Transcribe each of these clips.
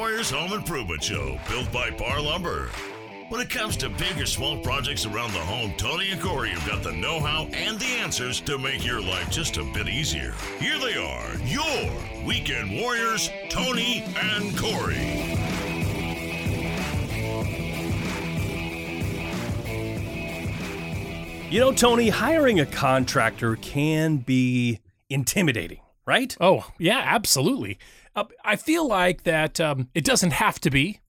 Warriors Home Improvement Show, built by Parr Lumber. When it comes to big or small projects around the home, Tony and Corey have got the know how and the answers to make your life just a bit easier. Here they are, your weekend warriors, Tony and Corey. You know, Tony, hiring a contractor can be intimidating, right? Oh, yeah, absolutely. Uh, I feel like that um, it doesn't have to be,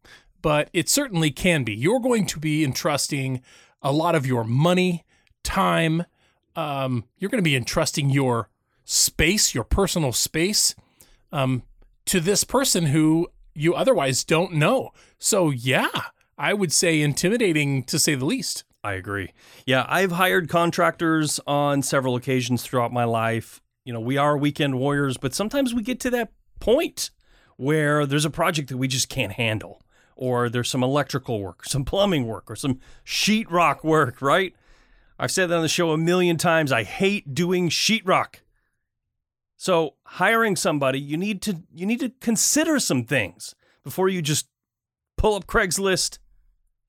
but it certainly can be. You're going to be entrusting a lot of your money, time. Um, you're going to be entrusting your space, your personal space, um, to this person who you otherwise don't know. So, yeah, I would say intimidating to say the least. I agree. Yeah, I've hired contractors on several occasions throughout my life. You know, we are weekend warriors, but sometimes we get to that point where there's a project that we just can't handle, or there's some electrical work, some plumbing work, or some sheetrock work, right? I've said that on the show a million times. I hate doing sheetrock. So, hiring somebody, you need to you need to consider some things before you just pull up Craigslist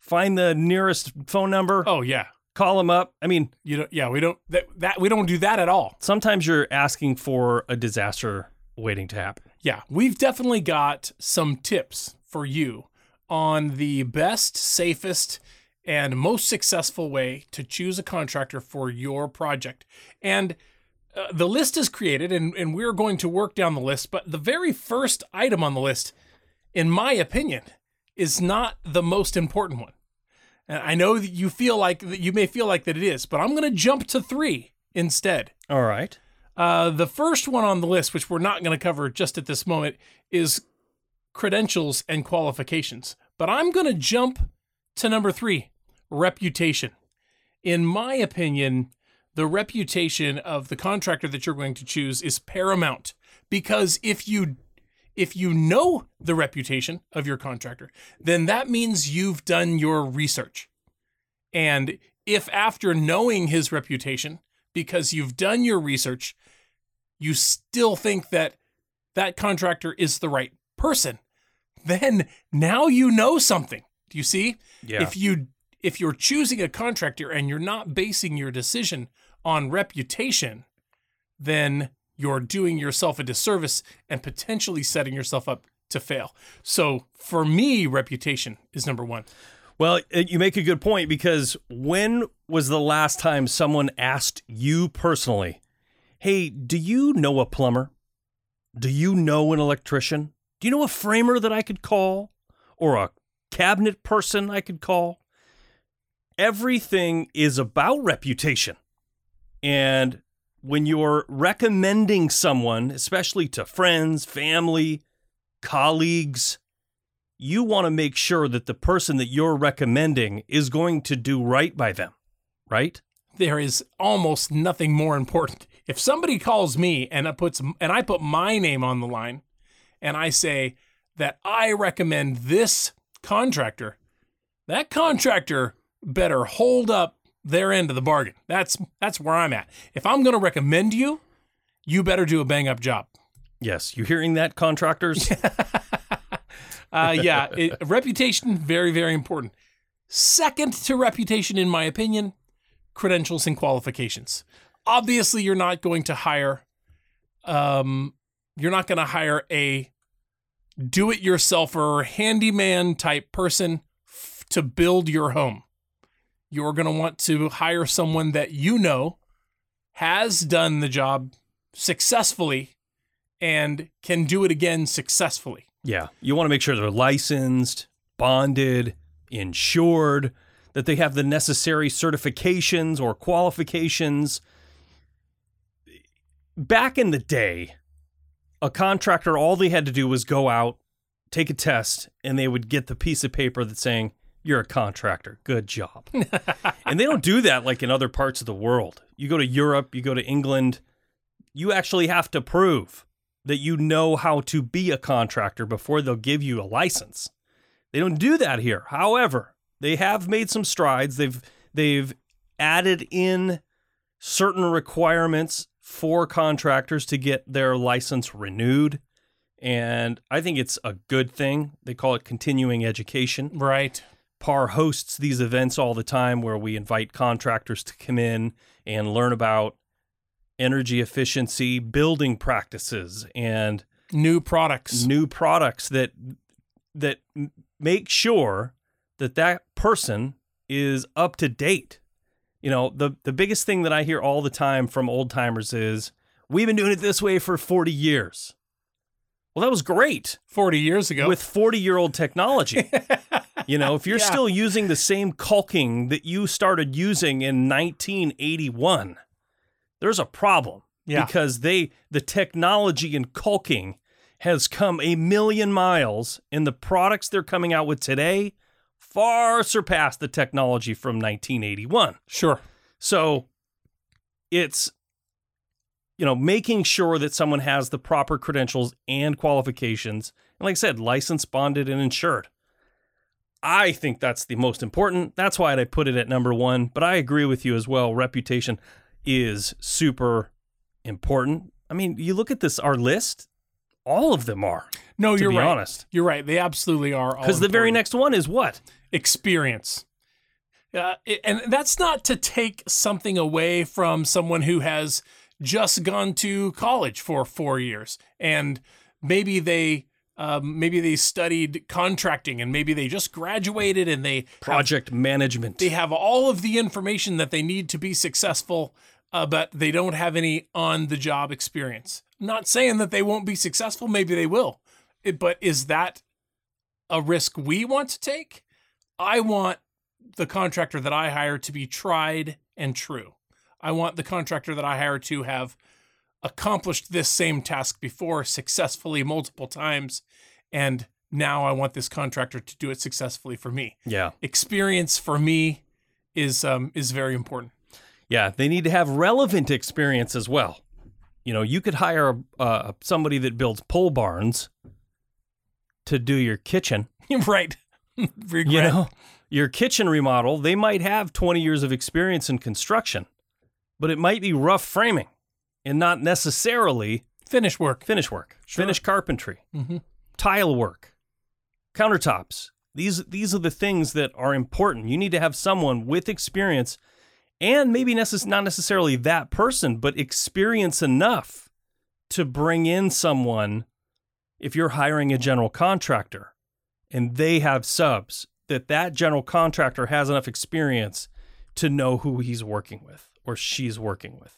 find the nearest phone number. Oh yeah, call them up. I mean, you don't. Yeah, we don't that, that we don't do that at all. Sometimes you're asking for a disaster waiting to happen. Yeah, we've definitely got some tips for you on the best, safest, and most successful way to choose a contractor for your project. And uh, the list is created, and, and we're going to work down the list. But the very first item on the list, in my opinion, is not the most important one. And I know that you feel like that you may feel like that it is, but I'm going to jump to three instead. All right. Uh, the first one on the list, which we're not going to cover just at this moment, is credentials and qualifications. But I'm going to jump to number three reputation. In my opinion, the reputation of the contractor that you're going to choose is paramount because if you if you know the reputation of your contractor, then that means you've done your research. And if after knowing his reputation, because you've done your research, you still think that that contractor is the right person, then now you know something. Do you see? Yeah. If you if you're choosing a contractor and you're not basing your decision on reputation, then you're doing yourself a disservice and potentially setting yourself up to fail. So for me, reputation is number one. Well, uh, you make a good point because when was the last time someone asked you personally, Hey, do you know a plumber? Do you know an electrician? Do you know a framer that I could call? Or a cabinet person I could call? Everything is about reputation. And when you're recommending someone, especially to friends, family, colleagues, you want to make sure that the person that you're recommending is going to do right by them, right? There is almost nothing more important. If somebody calls me and I puts and I put my name on the line and I say that I recommend this contractor, that contractor better hold up their end of the bargain. That's that's where I'm at. If I'm going to recommend you, you better do a bang up job. Yes, you hearing that, contractors? uh, yeah, it, reputation very very important. Second to reputation, in my opinion, credentials and qualifications. Obviously, you're not going to hire, um, you're not going to hire a do-it-yourselfer handyman type person f- to build your home you're going to want to hire someone that you know has done the job successfully and can do it again successfully. Yeah. You want to make sure they're licensed, bonded, insured, that they have the necessary certifications or qualifications. Back in the day, a contractor, all they had to do was go out, take a test, and they would get the piece of paper that's saying, you're a contractor. Good job. and they don't do that like in other parts of the world. You go to Europe, you go to England, you actually have to prove that you know how to be a contractor before they'll give you a license. They don't do that here. However, they have made some strides. They've they've added in certain requirements for contractors to get their license renewed And I think it's a good thing. They call it continuing education. Right. Parr hosts these events all the time where we invite contractors to come in and learn about energy efficiency, building practices, and New products. new products that that make sure that that person is up to date. You know, the the biggest thing that I hear all the time from old timers is we've been doing it this way for 40 years. Well, that was great 40 years ago. with 40 year old technology. you know, if you're Yeah. still using the same caulking that you started using in 1981, there's a problem Yeah. because they the technology in caulking has come a million miles and the products they're coming out with today far surpass the technology from 1981. sure. So it's you know making sure that someone has the proper credentials and qualifications and like I said licensed bonded and insured. I think that's the most important. That's why I put it at number 1, but I agree with you as well. Reputation is super important. I mean, you look at this our list, all of them are, No, to you're be right. honest. You're right. They absolutely are. Cuz the very next one is what? Experience. Uh, and that's not to take something away from someone who has just gone to college for four years and maybe they um, maybe they studied contracting and maybe they just graduated and they have, Project management. they have all of the information that they need to be successful, uh, but they don't have any on the job experience. I'm not saying that they won't be successful. Maybe they will, It- but is that a risk we want to take? I want the contractor that I hire to be tried and true. I want the contractor that I hire to have accomplished this same task before successfully multiple times. And now I want this contractor to do it successfully for me. yeah. Experience for me is um, is very important. Yeah, they need to have relevant experience as well. You know, you could hire uh, somebody that builds pole barns to do your kitchen. right. Regret. You know, your kitchen remodel, they might have 20 years of experience in construction, but it might be rough framing and not necessarily Finish work. finish work, Sure. finish carpentry, hmm tile work, countertops. These these are the things that are important. You need to have someone with experience and maybe necess- not necessarily that person, but experience enough to bring in someone if you're hiring a general contractor and they have subs that that general contractor has enough experience to know who he's working with or she's working with.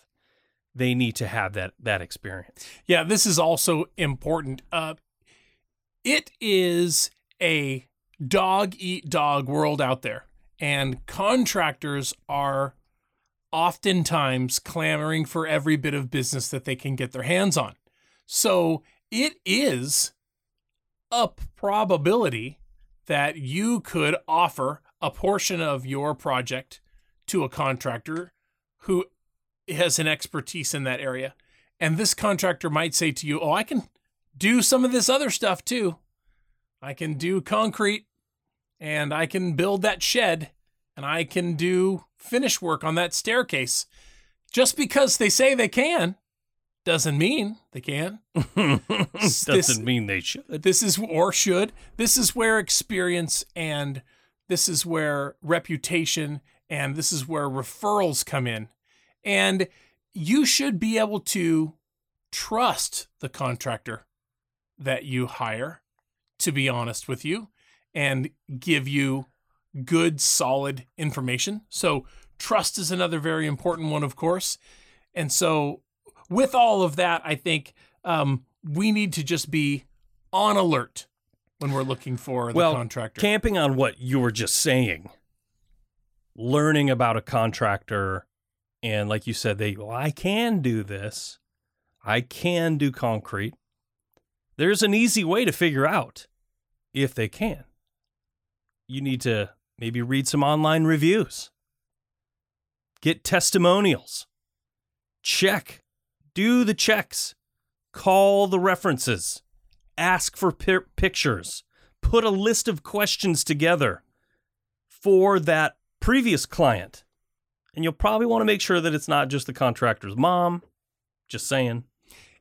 They need to have that that experience. Yeah, this is also important. Uh, it is a dog eat dog world out there, and contractors are oftentimes clamoring for every bit of business that they can get their hands on. So it is a probability that you could offer a portion of your project to a contractor who has an expertise in that area. And this contractor might say to you, Oh, I can do some of this other stuff too. I can do concrete and I can build that shed and I can do finish work on that staircase. Just because they say they can doesn't mean they can. Doesn't This- mean they should. This is or should. This is where experience and this is where reputation and this is where referrals come in. And you should be able to trust the contractor that you hire to be honest with you and give you good solid information. So trust is another very important one of course. And so with all of that, I think um, we need to just be on alert when we're looking for the well, contractor. camping on what you were just saying, learning about a contractor, and like you said, they, well, I can do this. I can do concrete. There's an easy way to figure out if they can. You need to maybe read some online reviews, get testimonials, check, do the checks, call the references, ask for pi- pictures, put a list of questions together for that previous client. And you'll probably want to make sure that it's not just the contractor's mom. Just saying.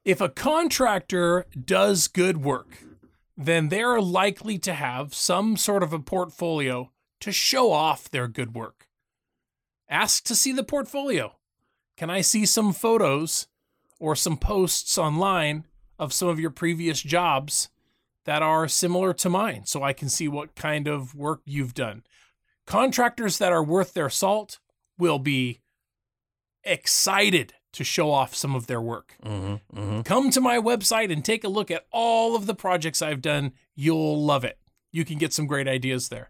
if a contractor does good work, then they're likely to have some sort of a portfolio to show off their good work. Ask to see the portfolio. Can I see some photos or some posts online of some of your previous jobs that are similar to mine so I can see what kind of work you've done? Contractors that are worth their salt will be excited to show off some of their work. Mm-hmm, mm-hmm. Come to my website and take a look at all of the projects I've done. You'll love it. You can get some great ideas there.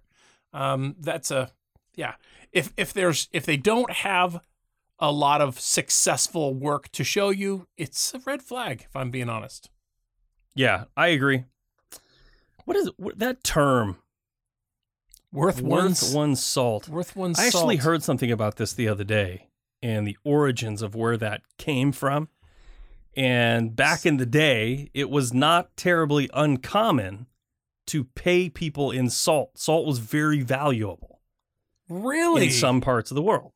Um, that's a yeah. If if there's if they don't have a lot of successful work to show you, it's a red flag. If I'm being honest. Yeah, I agree. What is what, that term? Worth one's Worth one salt. worth one's. I actually salt. heard something about this the other day and the origins of where that came from. And back in the day, it was not terribly uncommon to pay people in salt. Salt was very valuable really in some parts of the world.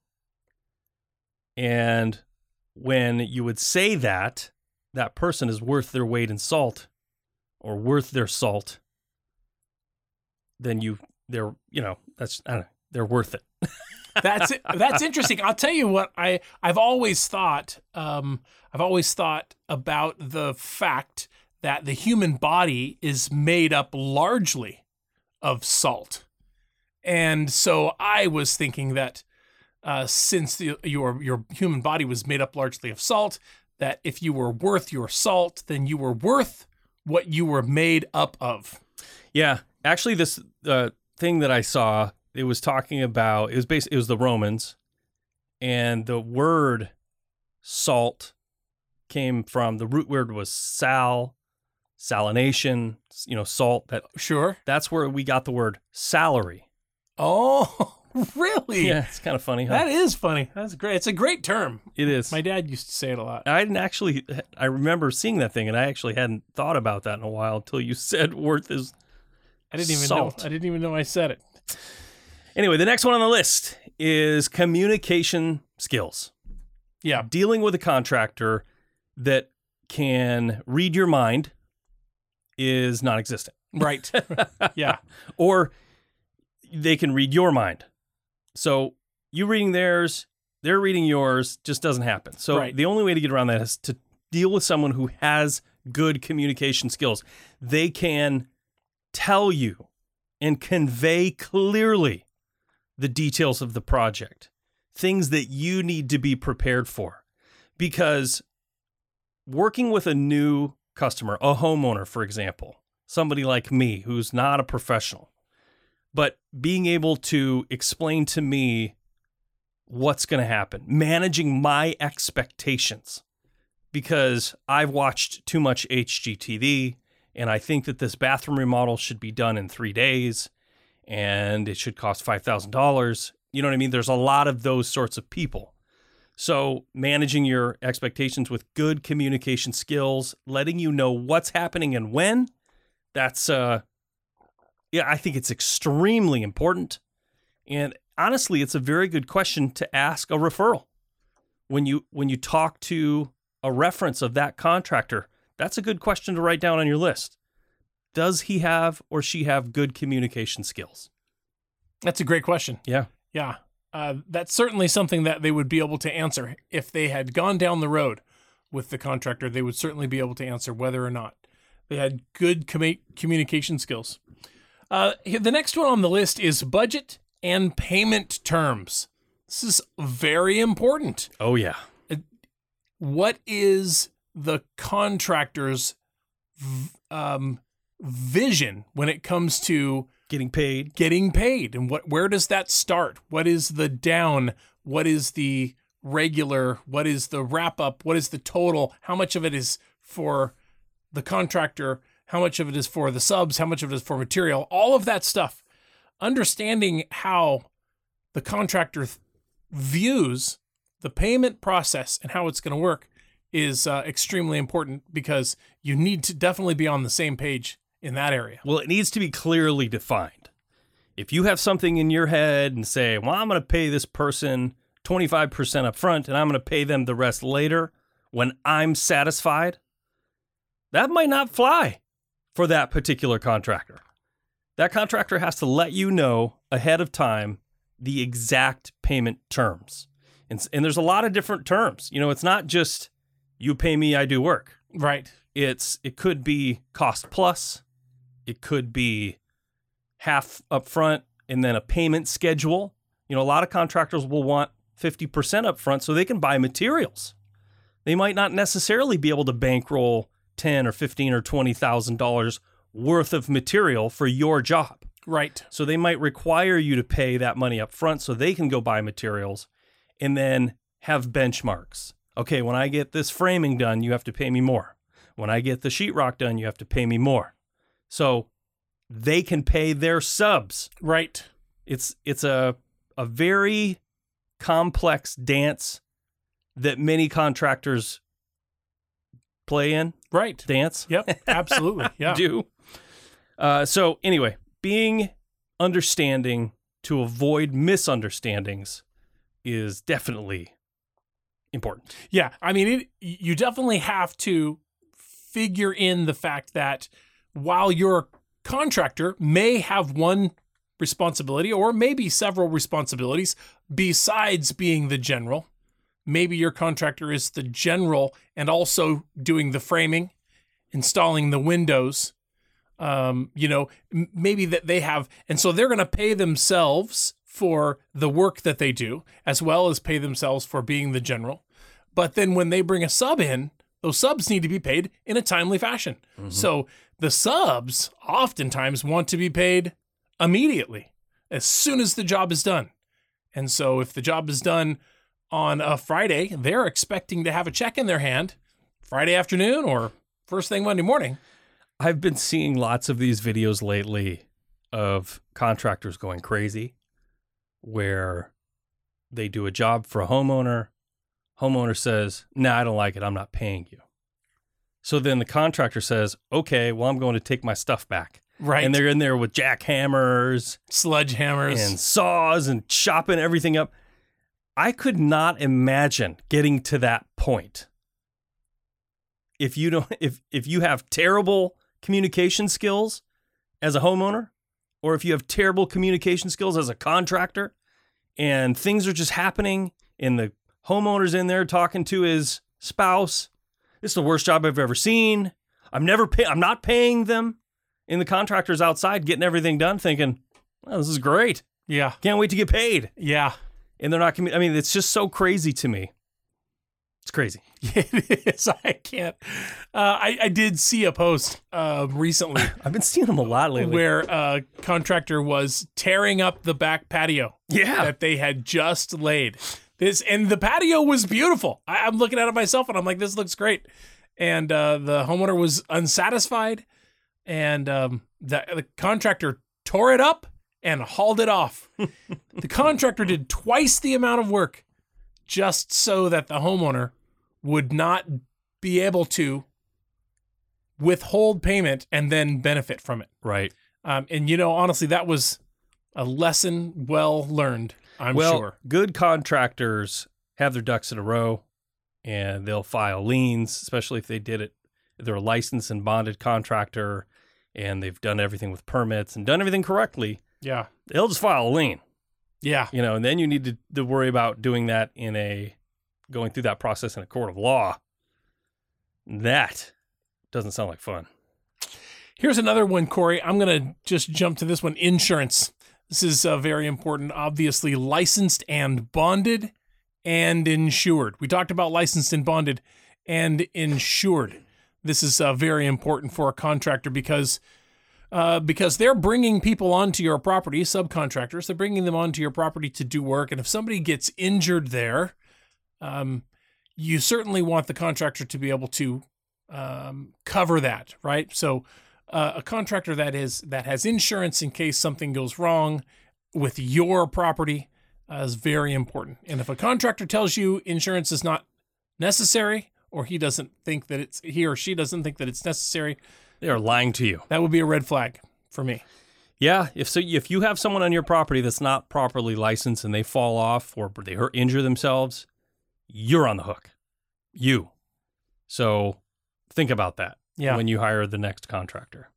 And when you would say that, that person is worth their weight in salt or worth their salt, then you, they're, you know, that's, I don't know, they're worth it. that's. That's interesting. I'll tell you what I I've always thought. Um, I've always thought about the fact that the human body is made up largely of salt, and so I was thinking that uh, since the, your your human body was made up largely of salt, that if you were worth your salt, then you were worth what you were made up of. Yeah, actually, this uh, thing that I saw, it was talking about it was based, it was the Romans, and the word salt came from the root word was sal, salination, you know, salt. That Sure. that's where we got the word salary. Oh, really? Yeah, it's kind of funny. Huh? That is funny. That's great. It's a great term. it is. My dad used to say it a lot. I didn't actually. I remember seeing that thing, and I actually hadn't thought about that in a while until you said worth is. I didn't even Salt. know. I didn't even know I said it. Anyway, the next one on the list is communication skills. Yeah. dealing with a contractor that can read your mind is non-existent Right. yeah. or they can read your mind so you reading theirs they're reading yours just doesn't happen. So Right. the only way to get around that is to deal with someone who has good communication skills. They can tell you and convey clearly the details of the project things that you need to be prepared for. Because working with a new customer, a homeowner, for example, somebody like me who's not a professional, but being able to explain to me what's going to happen, managing my expectations, because I've watched too much HGTV and I think that this bathroom remodel should be done in three days and it should cost $5,000. You know what I mean? There's a lot of those sorts of people. So, managing your expectations with good communication skills, letting you know what's happening and when, that's uh yeah, I think it's extremely important. And honestly, it's a very good question to ask a referral. When you when you talk to a reference of that contractor, that's a good question to write down on your list. Does he have or she have good communication skills? That's a great question. Yeah. Yeah. Uh, that's certainly something that they would be able to answer. If they had gone down the road with the contractor, they would certainly be able to answer whether or not they had good commu- communication skills. Uh, the next one on the list is budget and payment terms. This is very important. Oh yeah. What is the contractor's um, vision when it comes to Getting paid. getting paid and what where does that start what is the down what is the regular what is the wrap up what is the total how much of it is for the contractor how much of it is for the subs how much of it is for material all of that stuff. Understanding how the contractor th- views the payment process and how it's going to work is uh, extremely important because you need to definitely be on the same page in that area. Well, it needs to be clearly defined. If you have something in your head and say, well, I'm going to pay this person 25% up front and I'm going to pay them the rest later when I'm satisfied, that might not fly for that particular contractor. That contractor has to let you know ahead of time the exact payment terms. And, and there's a lot of different terms. You know, it's not just you pay me, I do work. Right. It's it could be cost plus, it could be half upfront and then a payment schedule. You know, a lot of contractors will want 50% upfront so they can buy materials. They might not necessarily be able to bankroll 10 or 15 or 20,000 dollars worth of material for your job. Right. So they might require you to pay that money up front so they can go buy materials and then have benchmarks. Okay, when I get this framing done, you have to pay me more. When I get the sheetrock done, you have to pay me more. So they can pay their subs. Right. It's it's a a very complex dance that many contractors play in. Right. Dance Yep. Absolutely. Yeah. do. Uh, so anyway, being understanding to avoid misunderstandings is definitely important. Yeah, I mean, it, you definitely have to figure in the fact that while your contractor may have one responsibility or maybe several responsibilities besides being the general, maybe your contractor is the general and also doing the framing, installing the windows. Um, you know, m- maybe that they have, and so they're going to pay themselves for the work that they do, as well as pay themselves for being the general. But then when they bring a sub in, those subs need to be paid in a timely fashion. So the subs oftentimes want to be paid immediately, as soon as the job is done. And so if the job is done on a Friday, they're expecting to have a check in their hand Friday afternoon or first thing Monday morning. I've been seeing lots of these videos lately of contractors going crazy where they do a job for a homeowner. Homeowner says, "No, nah, I don't like it. I'm not paying you." So then the contractor says, "Okay, well I'm going to take my stuff back." Right. And they're in there with jackhammers sledgehammers. and saws and chopping everything up. I could not imagine getting to that point. If you don't if if you have terrible communication skills as a homeowner or if you have terrible communication skills as a contractor and things are just happening and the homeowner's in there talking to his spouse, this is the worst job I've ever seen. I'm never pay- I'm not paying them. And the contractor's outside getting everything done thinking, oh, this is great. yeah. Can't wait to get paid. Yeah. And they're not commu- I mean, it's just so crazy to me. It's crazy. It is. I can't. Uh, I, I did see a post uh, recently I've been seeing them a lot lately. where a contractor was tearing up the back patio yeah. that they had just laid. This and the patio was beautiful. I, I'm looking at it myself and I'm like, this looks great. And uh, the homeowner was unsatisfied, and um, the, the contractor tore it up and hauled it off. the contractor did twice the amount of work just so that the homeowner would not be able to withhold payment and then benefit from it. right. Um, and you know, honestly, that was a lesson well learned. I'm well, sure. good contractors have their ducks in a row and they'll file liens, especially if they did it. They're a licensed and bonded contractor and they've done everything with permits and done everything correctly. Yeah, They'll just file a lien, yeah, you know, and then you need to, to worry about doing that in a going through that process in a court of law. That doesn't sound like fun. Here's another one, Corey. I'm gonna just jump to this one. Insurance. This is uh, very important. Obviously, licensed and bonded and insured. We talked about licensed and bonded and insured. This is uh, very important for a contractor because uh, because they're bringing people onto your property, subcontractors. They're bringing them onto your property to do work, and if somebody gets injured there, um, you certainly want the contractor to be able to um, cover that, right? So, uh, a contractor that is that has insurance in case something goes wrong with your property uh, is very important. And if a contractor tells you insurance is not necessary, or he doesn't think that it's he or she doesn't think that it's necessary, They are lying to you. that would be a red flag for me. Yeah, if so, if you have someone on your property that's not properly licensed and they fall off or they hurt, injure themselves, you're on the hook. You. So think about that. Yeah. when you hire the next contractor.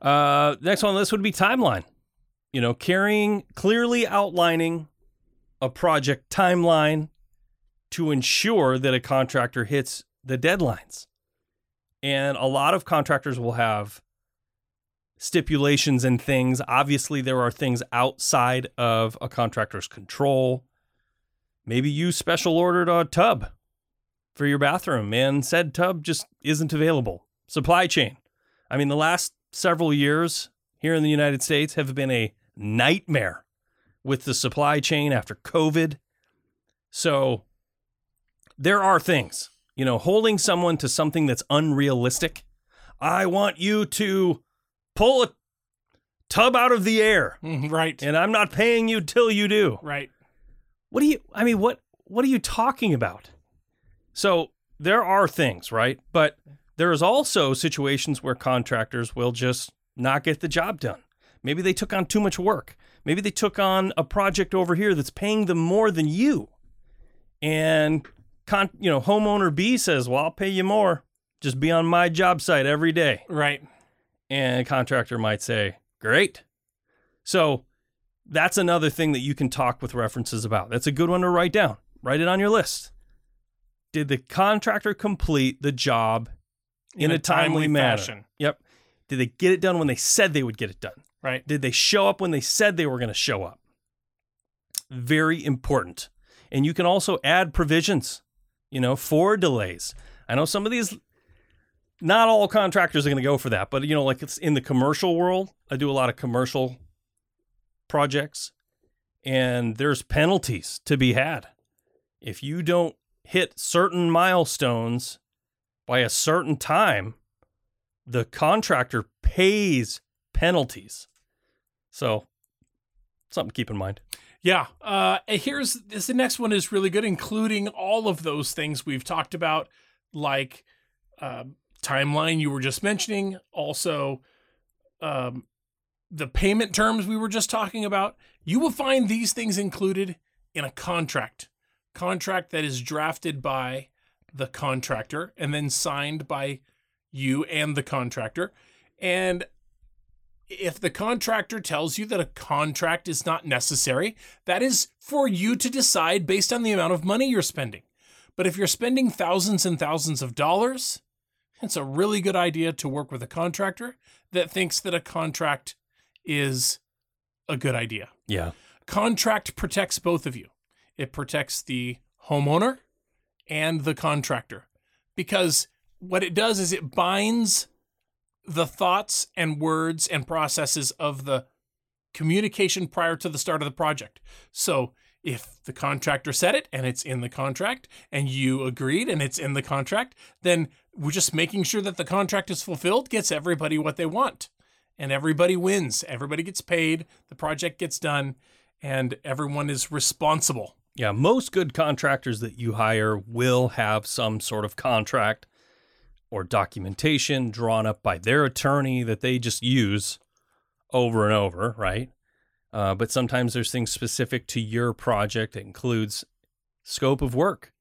Uh, next one on the list would be timeline. You know, carrying clearly outlining a project timeline to ensure that a contractor hits the deadlines. And a lot of contractors will have stipulations and things. Obviously, there are things outside of a contractor's control. Maybe you special ordered a tub for your bathroom and said tub just isn't available. Supply chain. I mean, the last several years here in the United States have been a nightmare with the supply chain after COVID. So there are things, you know, holding someone to something that's unrealistic. I want you to pull a tub out of the air Mhm, right. and I'm not paying you till you do. right. What do you I mean what what are you talking about? So there are things, right? But there is also situations where contractors will just not get the job done. Maybe they took on too much work. Maybe they took on a project over here that's paying them more than you. And con, you know, homeowner B says, "Well, I'll pay you more. Just be on my job site every day." Right. And a contractor might say, Great. So that's another thing that you can talk with references about. That's a good one to write down. Write it on your list. Did the contractor complete the job in, a, timely, manner? fashion. Yep. Did they get it done when they said they would get it done? Right. Did they show up when they said they were going to show up? Very important. And you can also add provisions, you know, for delays. I know some of these, not all contractors are going to go for that, but, you know, like it's in the commercial world, I do a lot of commercial projects, and there's penalties to be had. If you don't hit certain milestones by a certain time, the contractor pays penalties. So, something to keep in mind. Yeah. Uh, here's this. The next one is really good, including all of those things we've talked about, like uh, timeline you were just mentioning, also um, the payment terms we were just talking about. You will find these things included in a contract, contract that is drafted by the contractor and then signed by you and the contractor. And if the contractor tells you that a contract is not necessary, that is for you to decide based on the amount of money you're spending. But if you're spending thousands and thousands of dollars, it's a really good idea to work with a contractor that thinks that a contract is a good idea. Yeah. Contract protects both of you. It protects the homeowner and the contractor because what it does is it binds the thoughts and words and processes of the communication prior to the start of the project. So if the contractor said it and it's in the contract and you agreed and it's in the contract, then we're just making sure that the contract is fulfilled gets everybody what they want. And everybody wins. Everybody gets paid, the project gets done, and everyone is responsible. Yeah, most good contractors that you hire will have some sort of contract or documentation drawn up by their attorney that they just use over and over, right? Uh, but sometimes there's things specific to your project. that includes scope of work,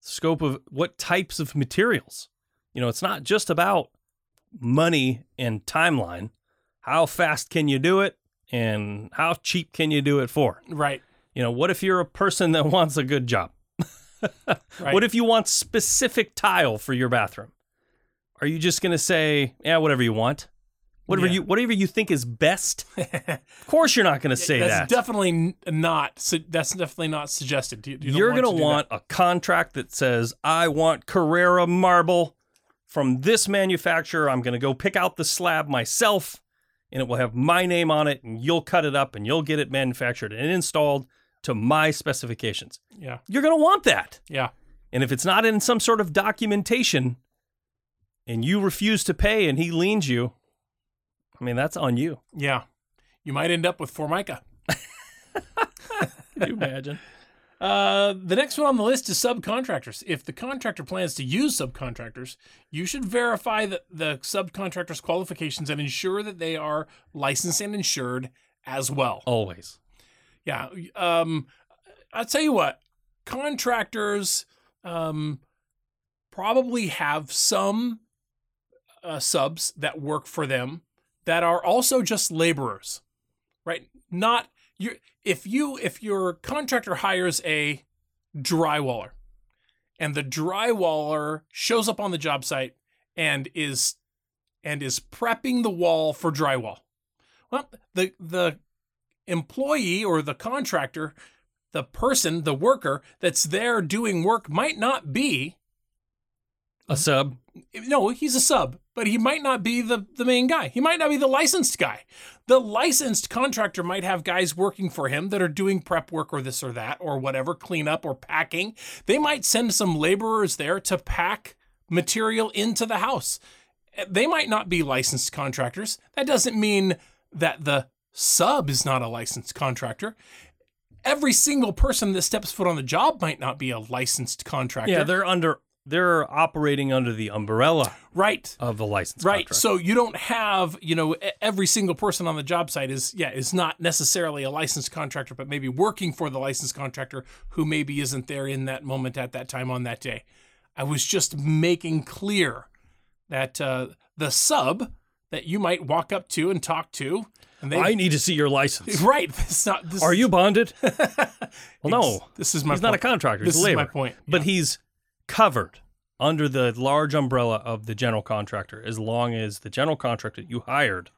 scope of what types of materials. You know, it's not just about money and timeline. How fast can you do it? And how cheap can you do it for? Right. You know, what if you're a person that wants a good job? Right. What if you want specific tile for your bathroom? Are you just going to say, "Yeah, whatever you want"? Whatever Yeah. you whatever you think is best? of course you're not going to say that's that. definitely not. That's definitely not suggested. You, you don't you're want going to want a contract that says, "I want Carrara marble from this manufacturer. I'm going to go pick out the slab myself, and it will have my name on it, and you'll cut it up, and you'll get it manufactured and installed to my specifications." Yeah. You're going to want that. Yeah. And if it's not in some sort of documentation and you refuse to pay and he liens you, I mean, that's on you. Yeah. You might end up with Formica. Can you imagine? Uh, the next one on the list is subcontractors. If the contractor plans to use subcontractors, you should verify that the subcontractor's qualifications and ensure that they are licensed and insured as well. Always. Yeah. Um, I'll tell you what, contractors um, probably have some uh, subs that work for them that are also just laborers, right? Not you. If you if your contractor hires a drywaller, and the drywaller shows up on the job site and is and is prepping the wall for drywall, well, the the employee or the contractor, the person, the worker that's there doing work might not be A sub. no, he's a sub, but he might not be the, the main guy. He might not be the licensed guy. The licensed contractor might have guys working for him that are doing prep work or this or that or whatever, cleanup or packing. They might send some laborers there to pack material into the house. They might not be licensed contractors. That doesn't mean that the sub is not a licensed contractor. Every single person that steps foot on the job might not be a licensed contractor. Yeah, they're under. They're operating under the umbrella right. of the license. Right. contract. So you don't have, you know, every single person on the job site is, yeah, is not necessarily a licensed contractor, but maybe working for the licensed contractor who maybe isn't there in that moment at that time on that day. I was just making clear that uh, the sub that you might walk up to and talk to, and they, I need to see your license. right, it's not. This, Are you bonded? well, no. This is my. He's not a point. contractor. This He's is my point. But he's covered under the large umbrella of the general contractor as long as the general contractor you hired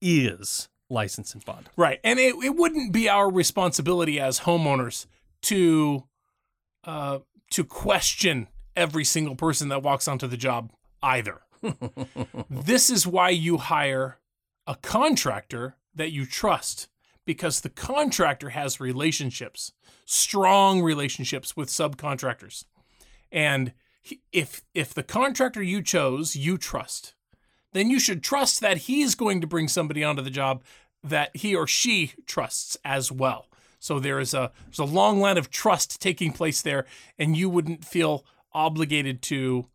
is licensed and bonded. Right. And it, it wouldn't be our responsibility as homeowners to uh, to question every single person that walks onto the job either. this is why you hire a contractor that you trust because the contractor has relationships, strong relationships with subcontractors. And if if the contractor you chose you trust, then you should trust that he's going to bring somebody onto the job that he or she trusts as well. So there is a there's a long line of trust taking place there, and you wouldn't feel obligated to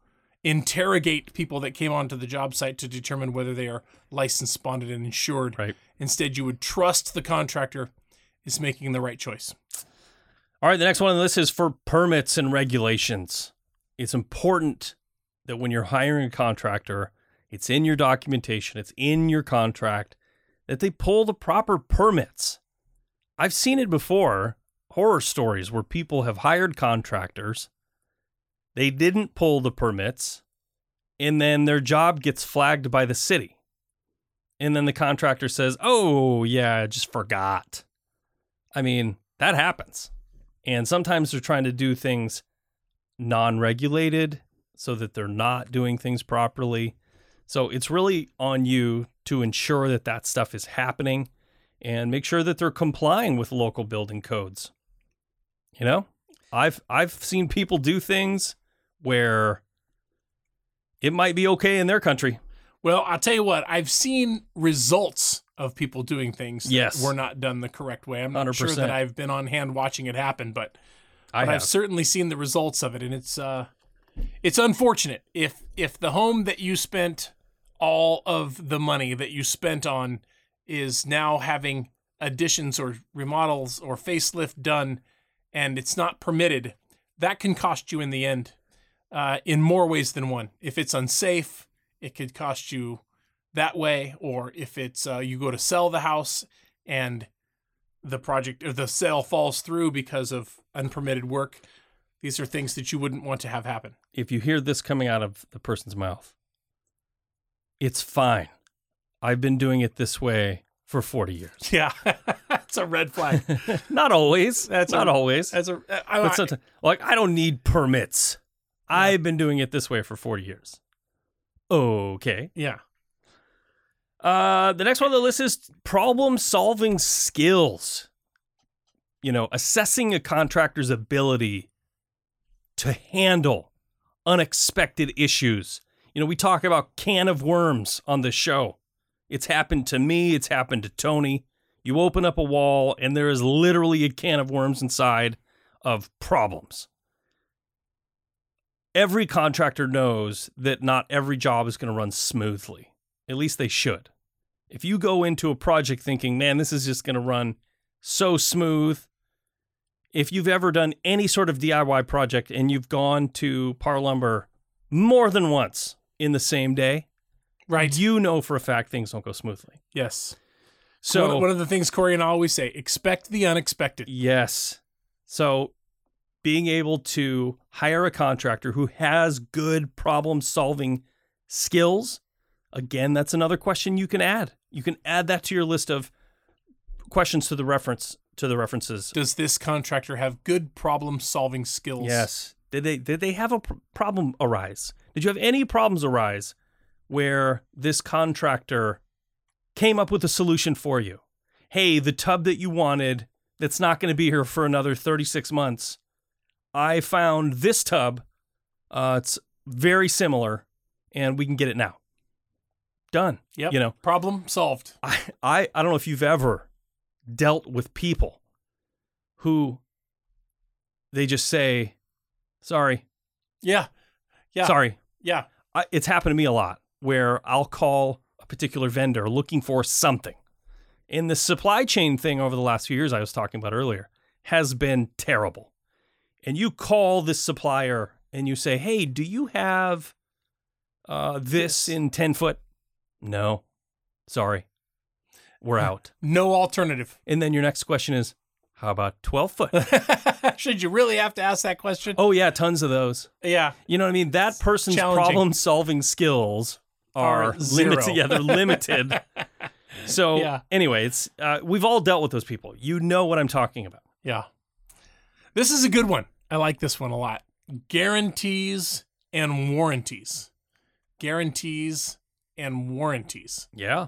interrogate people that came onto the job site to determine whether they are licensed, bonded, and insured. Right. Instead, you would trust the contractor is making the right choice. All right, the next one on the list is for permits and regulations. It's important that when you're hiring a contractor, it's in your documentation, it's in your contract, that they pull the proper permits. I've seen it before horror stories where people have hired contractors, they didn't pull the permits, and then their job gets flagged by the city. And then the contractor says, Oh, yeah, I just forgot. I mean, that happens. And sometimes they're trying to do things non regulated so that they're not doing things properly. So it's really on you to ensure that that stuff is happening and make sure that they're complying with local building codes. You know, I've I've seen people do things where it might be okay in their country. Well, I'll tell you what, I've seen results of people doing things Yes. that were not done the correct way. I'm not sure 100%. that I've been on hand watching it happen, but I but have. I've certainly seen the results of it, and it's uh, it's unfortunate if if the home that you spent all of the money that you spent on is now having additions or remodels or facelift done, and it's not permitted, that can cost you in the end, uh, in more ways than one. If it's unsafe, it could cost you that way, or if it's uh, you go to sell the house and the project or the sale falls through because of unpermitted work. These are things that you wouldn't want to have happen. if you hear this coming out of the person's mouth, it's fine. I've been doing it this way for 40 years. Yeah, that's a red flag. not always. That's not a- always. That's a I, but I, like, I don't need permits. I've been doing it this way for 40 years. Okay. yeah. Uh, the next one on the list is problem solving skills. You know, assessing a contractor's ability to handle unexpected issues. You know, we talk about can of worms on this show. It's happened to me, it's happened to Tony. You open up a wall and there is literally a can of worms inside of problems. Every contractor knows that not every job is going to run smoothly. At least they should. If you go into a project thinking, man, this is just going to run so smooth, if you've ever done any sort of DIY project and you've gone to Parr Lumber more than once in the same day, Right. You know for a fact things don't go smoothly. yes. So one, one of the things Corey and I always say: expect the unexpected. Yes. So being able to hire a contractor who has good problem solving skills, again, that's another question you can add. You can add that to your list of questions to the reference to the references. Does this contractor have good problem solving skills? Yes. Did they did they have a pr- problem arise? Did you have any problems arise where this contractor came up with a solution for you? Hey, the tub that you wanted that's not going to be here for another 36 months. I found this tub. Uh, it's very similar and we can get it now. Done. Yep. You know, Problem solved. I, I I don't know if you've ever dealt with people who they just say, "Sorry, Yeah. Yeah. sorry." Yeah. I, it's happened to me a lot where I'll call a particular vendor looking for something. And the supply chain thing over the last few years I was talking about earlier has been terrible. And you call this supplier and you say, "Hey, do you have uh, this in ten foot?" No, sorry, we're out. No alternative. And then your next question is, how about 12 foot? Should you really have to ask that question? oh, yeah, tons of those. Yeah. You know what I mean? That person's problem solving skills are, Are limited. Yeah, they're limited. so, Yeah. anyway, it's uh, we've all dealt with those people. You know what I'm talking about. Yeah. This is a good one. I like this one a lot. Guarantees and warranties. Guarantees and warranties. Yeah.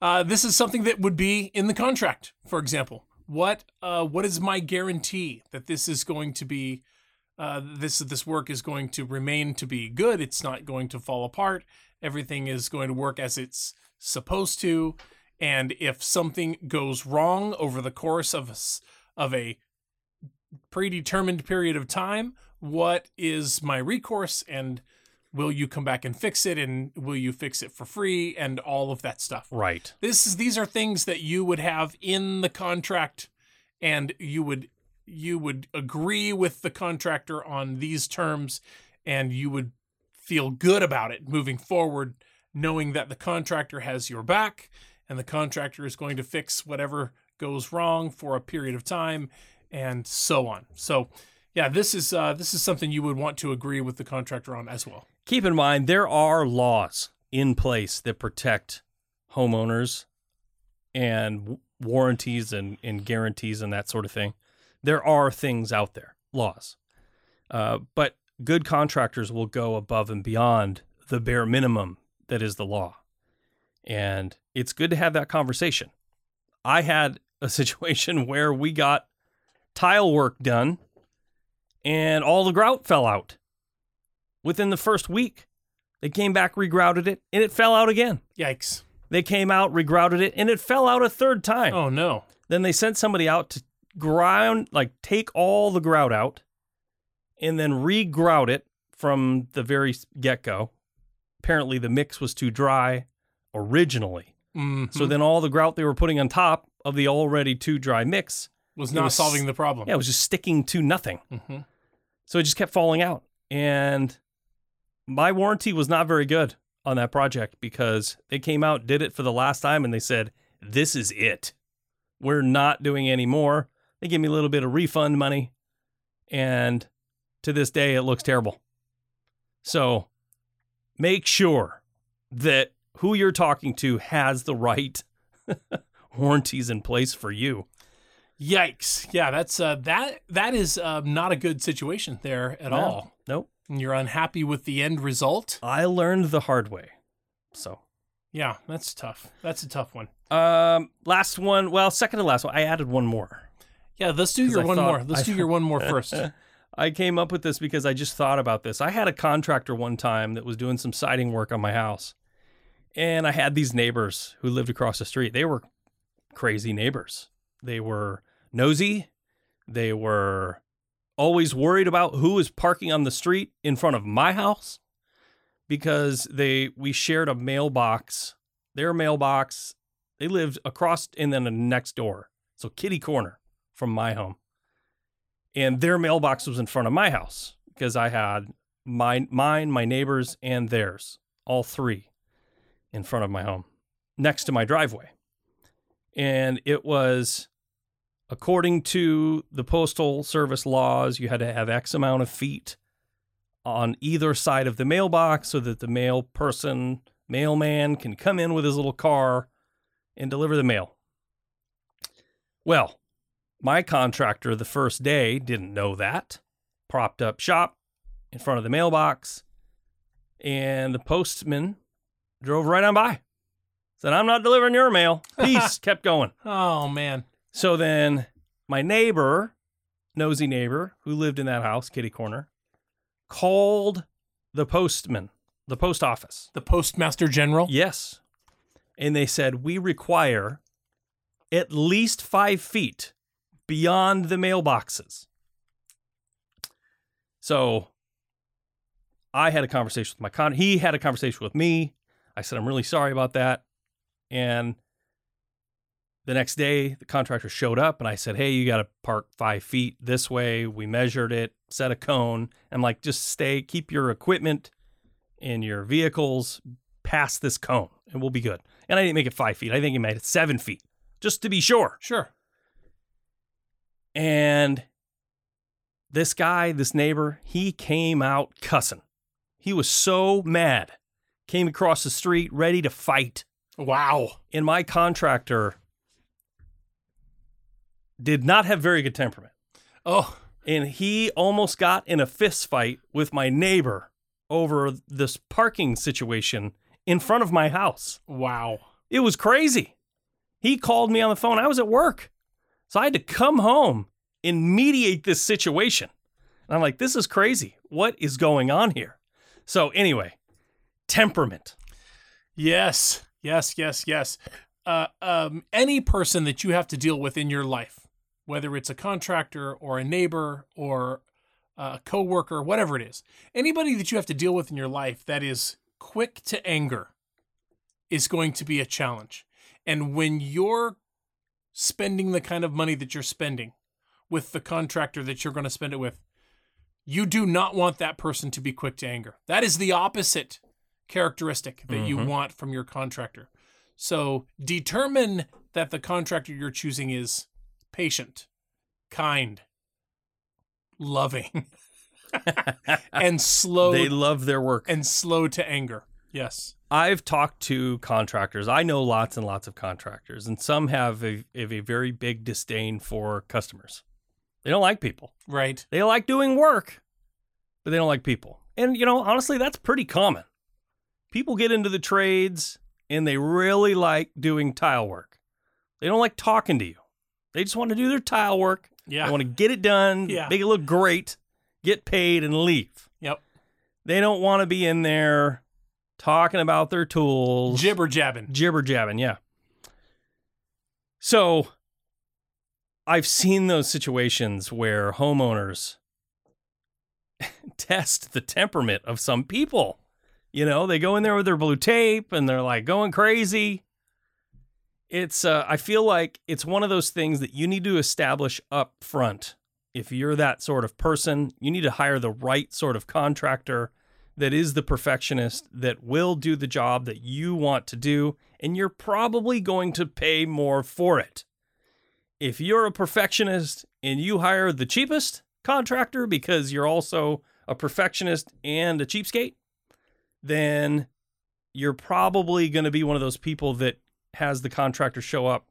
Uh, this is something that would be in the contract, for example. What uh, what is my guarantee that this is going to be uh, this this work is going to remain to be good? It's not going to fall apart. Everything is going to work as it's supposed to. And if something goes wrong over the course of a, of a predetermined period of time, what is my recourse? And will you come back and fix it? And will you fix it for free? And all of that stuff. Right. This is these are things that you would have in the contract, and you would you would agree with the contractor on these terms, and you would feel good about it moving forward, knowing that the contractor has your back, and the contractor is going to fix whatever goes wrong for a period of time, and so on. So, yeah, this is uh, this is something you would want to agree with the contractor on as well. Keep in mind, there are laws in place that protect homeowners and warranties and, and guarantees and that sort of thing. There are things out there, laws. Uh, but good contractors will go above and beyond the bare minimum that is the law. And it's good to have that conversation. I had a situation where we got tile work done and all the grout fell out within the first week. They came back, regrouted it, and it fell out again. Yikes! They came out, regrouted it, and it fell out a third time. Oh no! Then they sent somebody out to ground, like take all the grout out and then re-grout it from the very get go. Apparently, the mix was too dry originally. Mhm. So then all the grout they were putting on top of the already too dry mix, was not was- solving the problem. yeah, it was just sticking to nothing. hmm So it just kept falling out. And my warranty was not very good on that project because they came out, did it for the last time, and they said, This is it. We're not doing any more. They gave me a little bit of refund money. And to this day, it looks terrible. So make sure that who you're talking to has the right warranties in place for you. Yikes! Yeah, that's uh, that. That is uh, not a good situation there at No. all. And you're unhappy with the end result. I learned the hard way. So Yeah, that's tough. That's a tough one. Um, last one. Well, second to last one. I added one more. Yeah, let's do your I one thought- more. Let's I do your one more first. I came up with this because I just thought about this. I had a contractor one time that was doing some siding work on my house, and I had these neighbors who lived across the street. They were crazy neighbors. They were nosy. They were always worried about who was parking on the street in front of my house because they we shared a mailbox. Their mailbox, they lived across and then the next door. So kitty corner from my home. And their mailbox was in front of my house because I had mine, mine, my neighbors, and theirs, all three. in front of my home, next to my driveway. And it was according to the postal service laws, you had to have X amount of feet on either side of the mailbox so that the mail person, mailman can come in with his little car and deliver the mail. Well, my contractor the first day didn't know that. Propped up shop in front of the mailbox, and the postman drove right on by. Said, I'm not delivering your mail. Peace. Kept going. Oh man. So then my neighbor, nosy neighbor who lived in that house, kitty corner, called the postman, the post office. The postmaster general. Yes. And they said, we require at least five feet beyond the mailboxes. So I had a conversation with my con. He had a conversation with me. I said, I'm really sorry about that. And the next day, the contractor showed up and I said, Hey, you got to park five feet this way. We measured it, set a cone. I'm like, just stay, keep your equipment and your vehicles past this cone and we'll be good. And I didn't make it five feet. I think he made it seven feet just to be sure. Sure. And this guy, this neighbor, he came out cussing. He was so mad. Came across the street ready to fight. Wow. And my contractor did not have very good temperament. Oh, And he almost got in a fist fight with my neighbor over this parking situation in front of my house. wow. It was crazy. He called me on the phone. I was at work. So I had to come home and mediate this situation. And I'm like, this is crazy. What is going on here? So, anyway, temperament. Yes. Yes, yes, yes. Uh, um, any person that you have to deal with in your life, whether it's a contractor or a neighbor or a coworker, whatever it is, anybody that you have to deal with in your life that is quick to anger is going to be a challenge. And when you're spending the kind of money that you're spending with the contractor that you're going to spend it with, you do not want that person to be quick to anger. That is the opposite characteristic that you Mhm. want from your contractor. So determine that the contractor you're choosing is patient, kind, loving, and slow They love their work. and slow to anger. Yes. I've talked to contractors. I know lots and lots of contractors, and some have a, have a very big disdain for customers. They don't like people. Right. They like doing work, but they don't like people. And, you know, honestly, that's pretty common. People get into the trades and they really like doing tile work. They don't like talking to you. They just want to do their tile work. Yeah. They want to get it done, Yeah. make it look great, get paid, and leave. Yep. They don't want to be in there talking about their tools Jibber jabbing. jibber jabbing, yeah. So I've seen those situations where homeowners test the temperament of some people. You know, they go in there with their blue tape and they're like going crazy. It's uh I feel like it's one of those things that you need to establish up front. If you're that sort of person, you need to hire the right sort of contractor that is the perfectionist that will do the job that you want to do, and you're probably going to pay more for it. If you're a perfectionist and you hire the cheapest contractor because you're also a perfectionist and a cheapskate, then you're probably going to be one of those people that has the contractor show up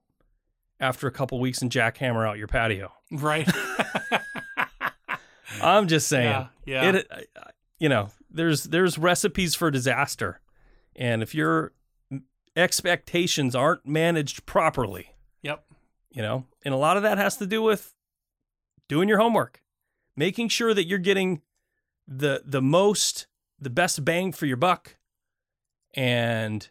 after a couple weeks and jackhammer out your patio. Right. I'm just saying. yeah. Yeah. It, you know, there's there's recipes for disaster, and if your expectations aren't managed properly, yep. you know, and a lot of that has to do with doing your homework, making sure that you're getting the the most the best bang for your buck, and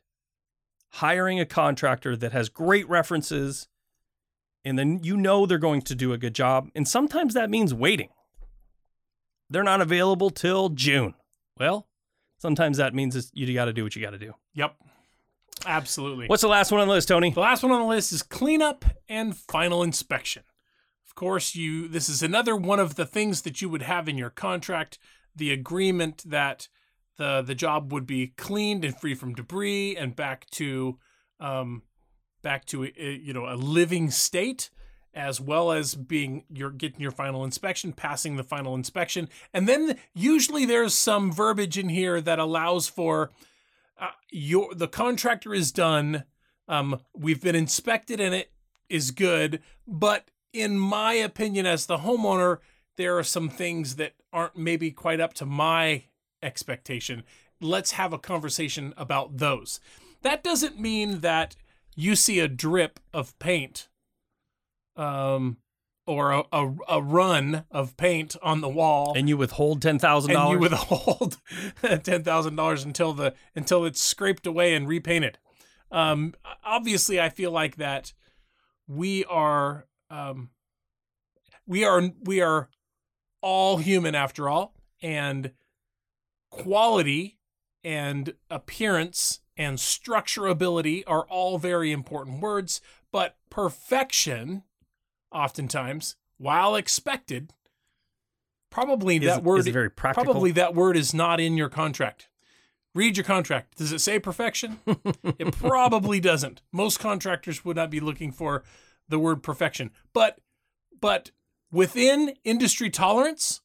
hiring a contractor that has great references, and then you know they're going to do a good job, and sometimes that means waiting they're not available till June. Well, sometimes that means you got to do what you got to do. Yep. Absolutely. What's the last one on the list, Tony? The last one on the list is cleanup and final inspection. Of course, you this is another one of the things that you would have in your contract, the agreement that the the job would be cleaned and free from debris and back to um, back to a, you know a living state as well as being you're getting your final inspection passing the final inspection. And then usually there's some verbiage in here that allows for uh, your the contractor is done um, we've been inspected and it is good. But in my opinion as the homeowner there are some things that aren't maybe quite up to my expectation. Let's have a conversation about those. That doesn't mean that you see a drip of paint um, or a, a, a run of paint on the wall And you withhold ten thousand and you dollars. withhold ten thousand dollars until the until it's scraped away and repainted. Um, obviously, I feel like that we are um, we are we are all human after all, and quality and appearance and structurability are all very important words, but perfection, oftentimes, while expected, probably that word is very practical. Probably that word is not in your contract. Read your contract. Does it say perfection? it probably doesn't. Most contractors would not be looking for the word perfection. But but within industry tolerance,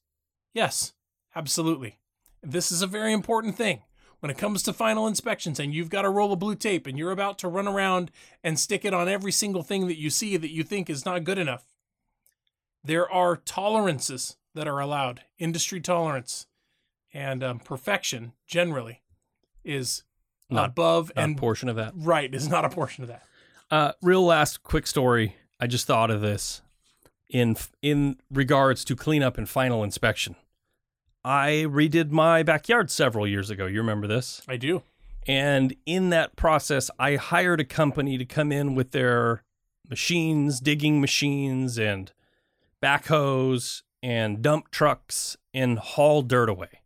yes, absolutely. This is a very important thing. When it comes to final inspections and you've got a roll of blue tape and you're about to run around and stick it on every single thing that you see that you think is not good enough, there are tolerances that are allowed, industry tolerance, and um, perfection generally is Not- above Not and a portion of that. right is not a portion of that. Uh, real last quick story. I just thought of this in in regards to cleanup and final inspection. I redid my backyard several years ago. You remember this? I do. And in that process, I hired a company to come in with their machines, digging machines, and backhoes and dump trucks and haul dirt away.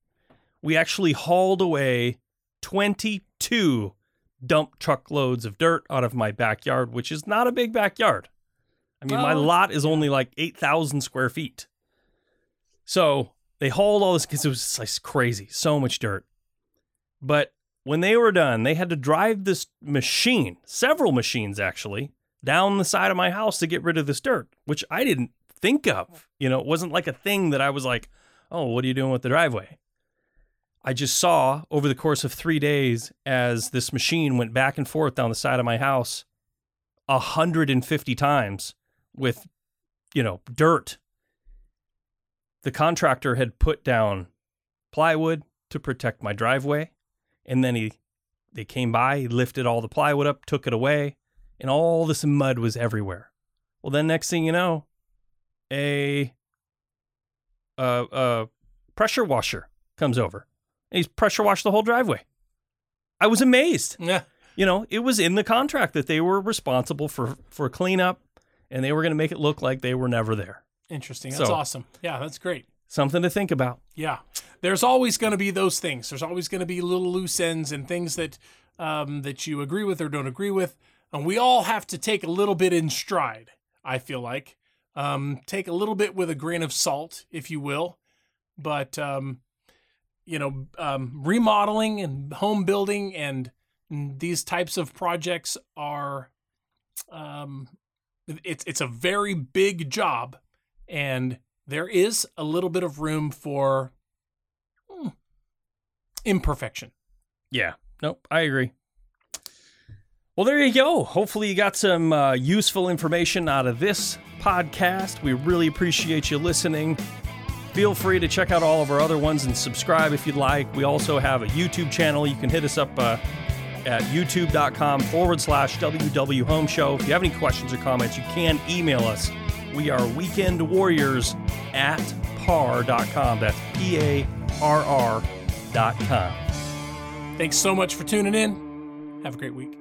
We actually hauled away 22 dump truck loads of dirt out of my backyard, which is not a big backyard. I mean, my lot is only like 8,000 square feet. So they hauled all this because it was like crazy, so much dirt. But when they were done, they had to drive this machine, several machines actually, down the side of my house to get rid of this dirt, which I didn't think of. You know, it wasn't like a thing that I was like, oh, what are you doing with the driveway? I just saw over the course of three days as this machine went back and forth down the side of my house 150 times with, you know, dirt. The contractor had put down plywood to protect my driveway. And then he they came by, he lifted all the plywood up, took it away, and all this mud was everywhere. Well, then next thing you know, a a, a pressure washer comes over. And he's pressure washed the whole driveway. I was amazed. Yeah. You know, it was in the contract that they were responsible for for cleanup and they were going to make it look like they were never there. Interesting. That's So- awesome. Yeah, that's great. Something to think about. Yeah. There's always going to be those things. There's always going to be little loose ends and things that um, that you agree with or don't agree with, and we all have to take a little bit in stride. I feel like um, take a little bit with a grain of salt, if you will, but um, you know, um, remodeling and home building and these types of projects are um, it's it's a very big job, and there is a little bit of room for hmm, imperfection. Yeah. Nope. I agree. Well, there you go. Hopefully, you got some uh, useful information out of this podcast. We really appreciate you listening. Feel free to check out all of our other ones and subscribe if you'd like. We also have a YouTube channel. You can hit us up uh, at youtube.com forward slash WW Home Show. If you have any questions or comments, you can email us. We are Weekend Warriors at parr.com. That's P A R R dot com. Thanks so much for tuning in. Have a great week.